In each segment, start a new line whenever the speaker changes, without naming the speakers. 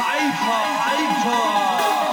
Hyper, Hyper.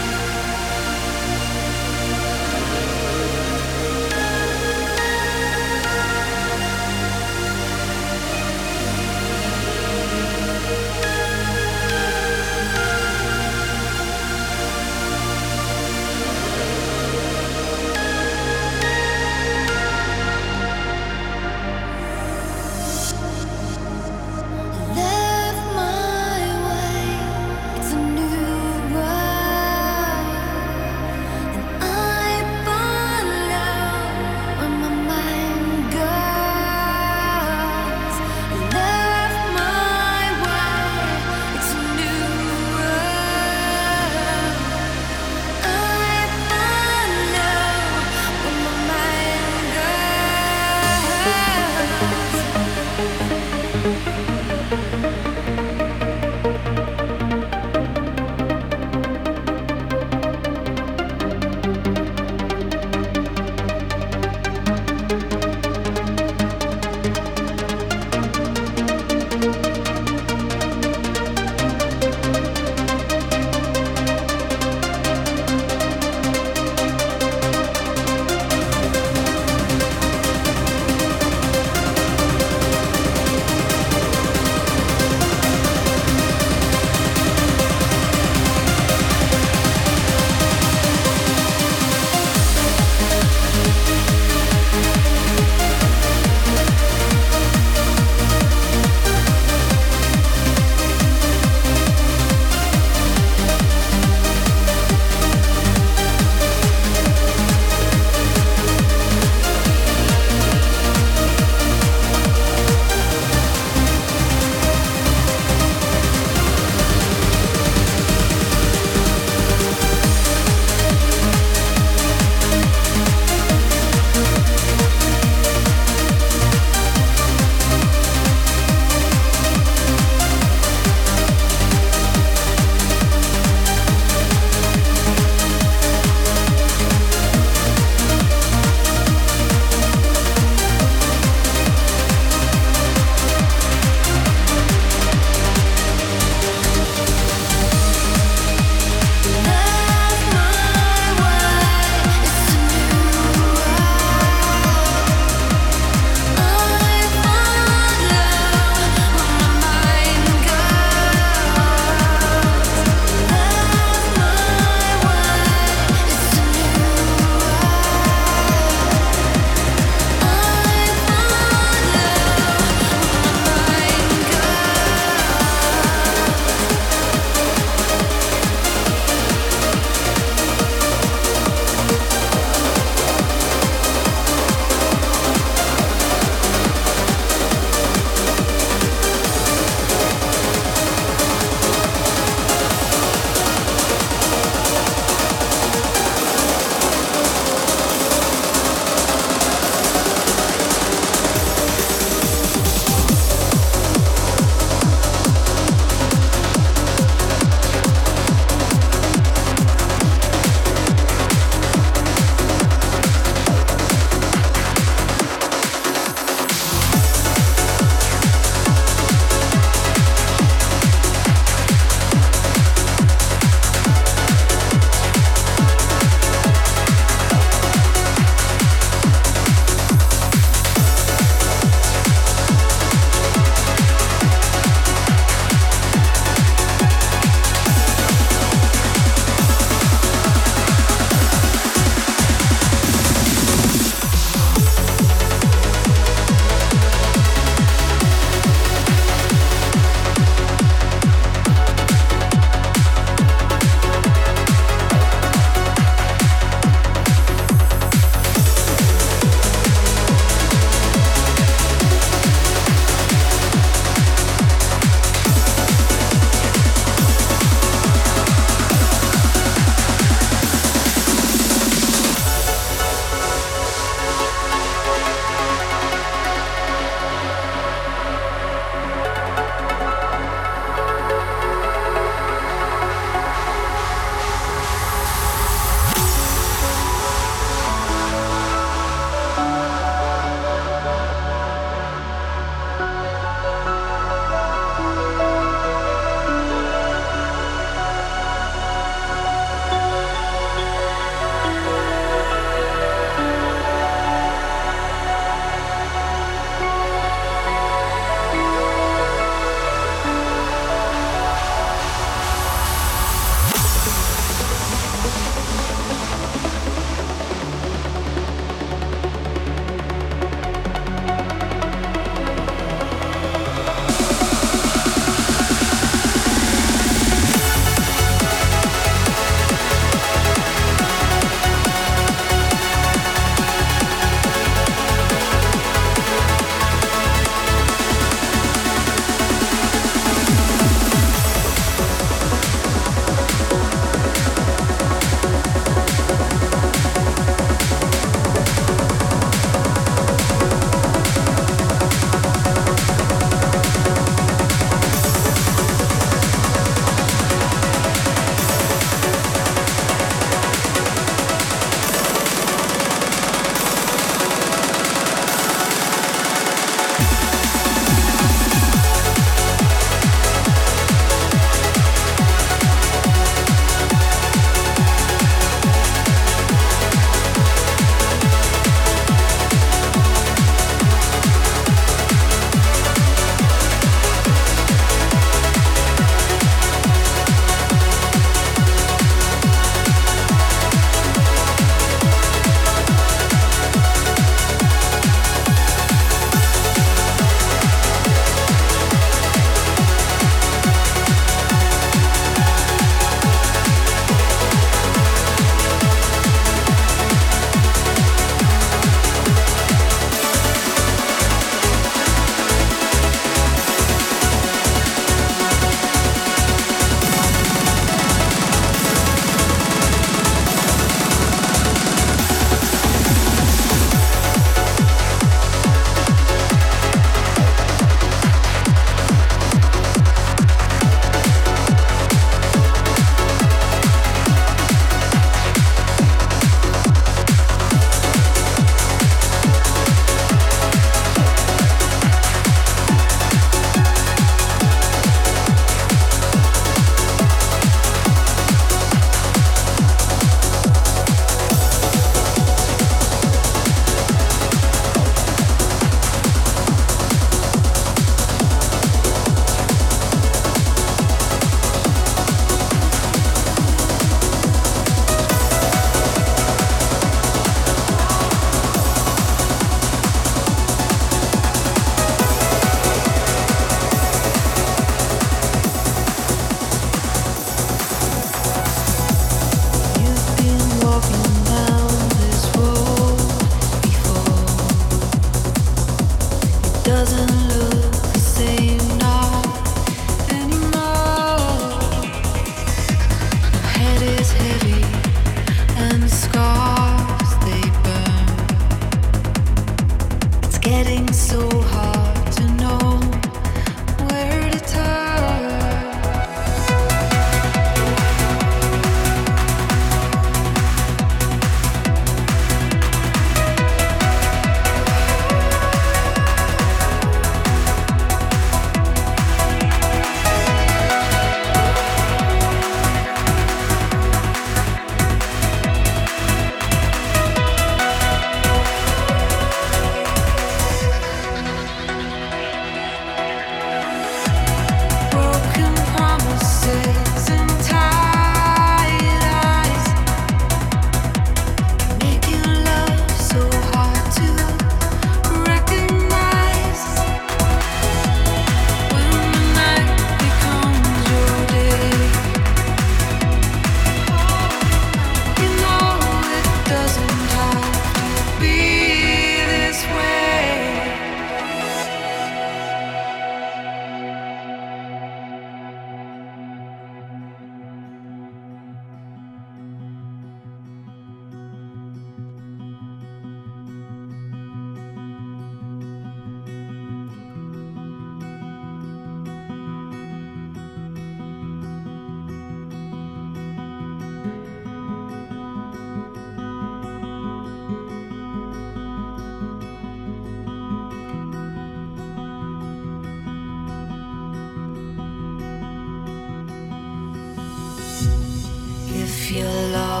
Heart feels like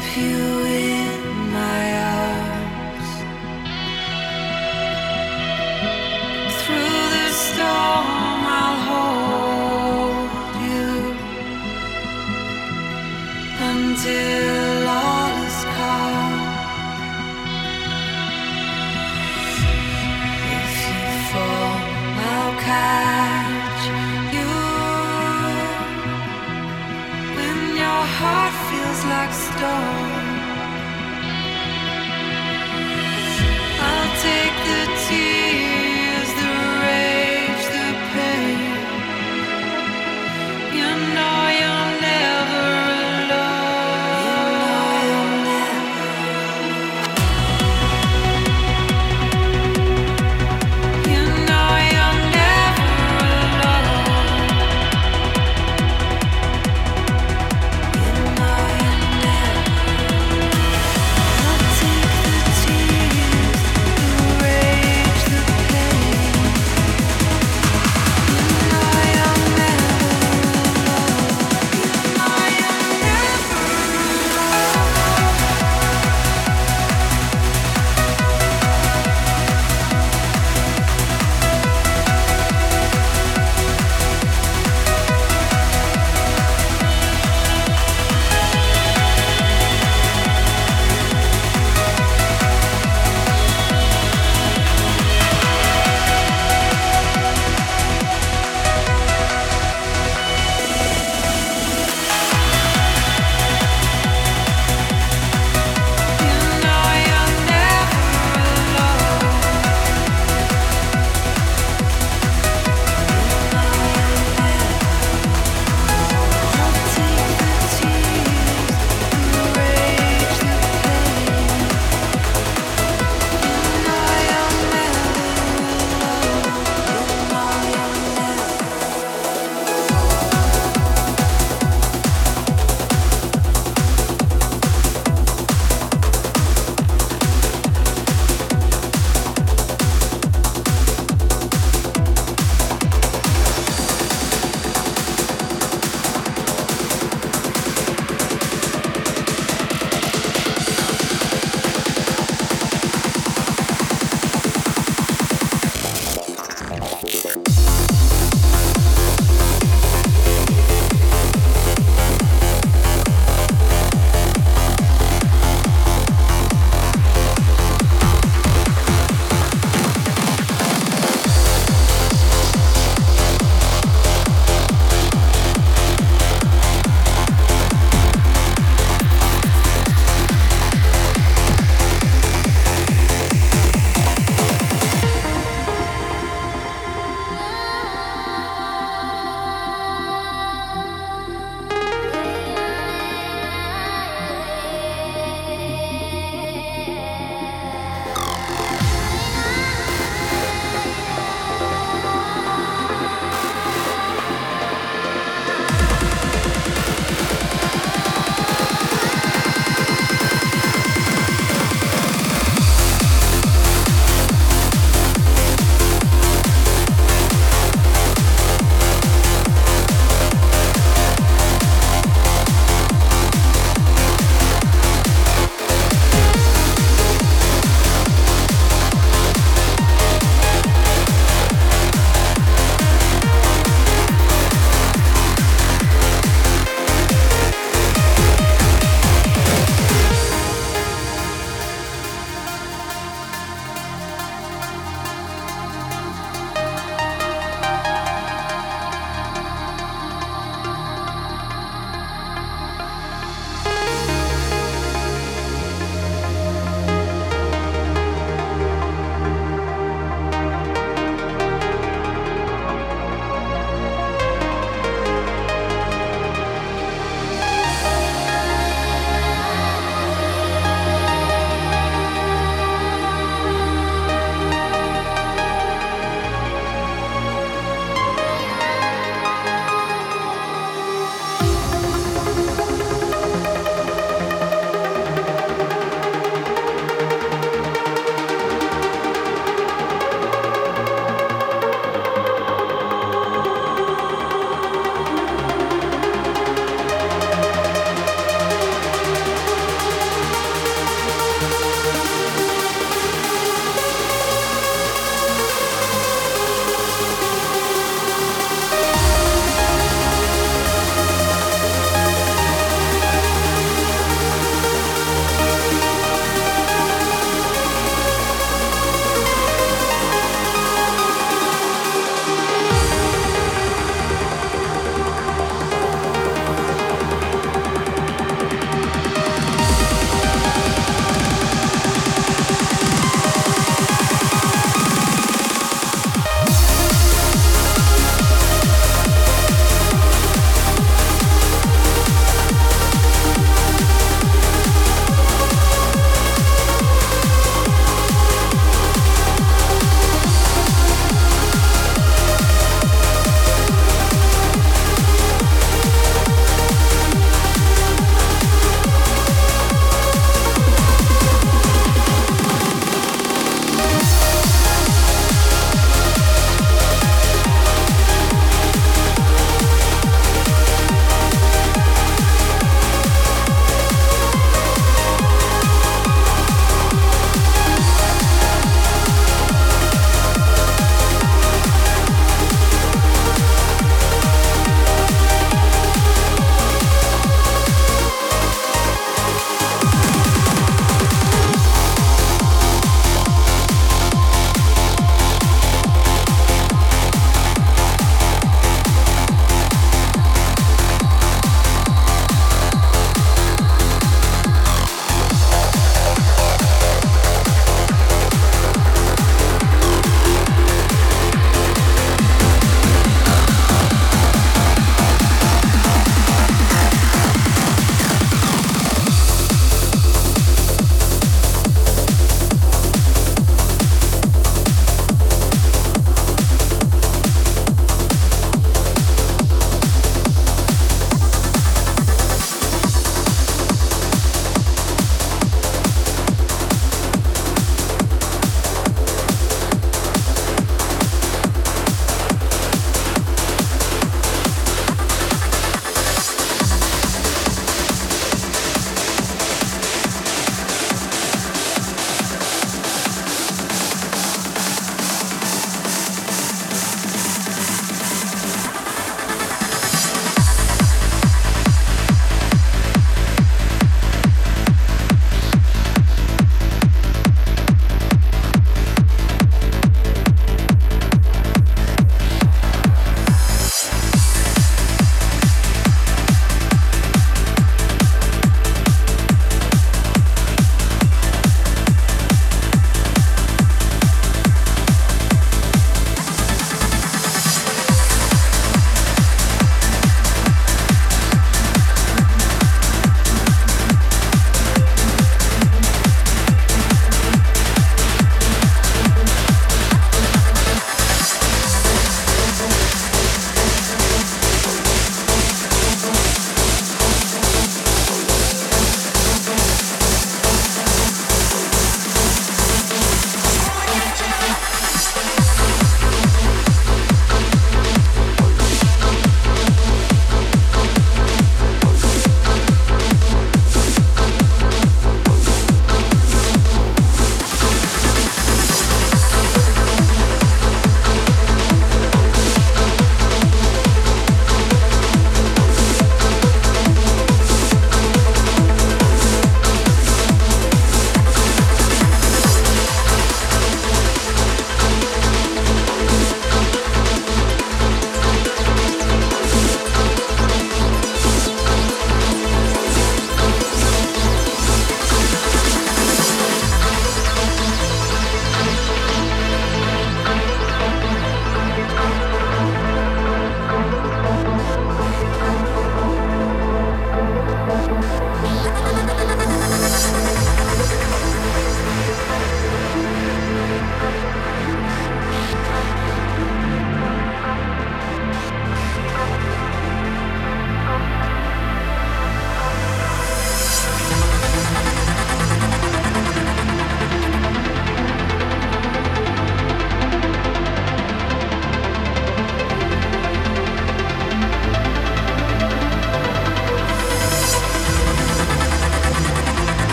stone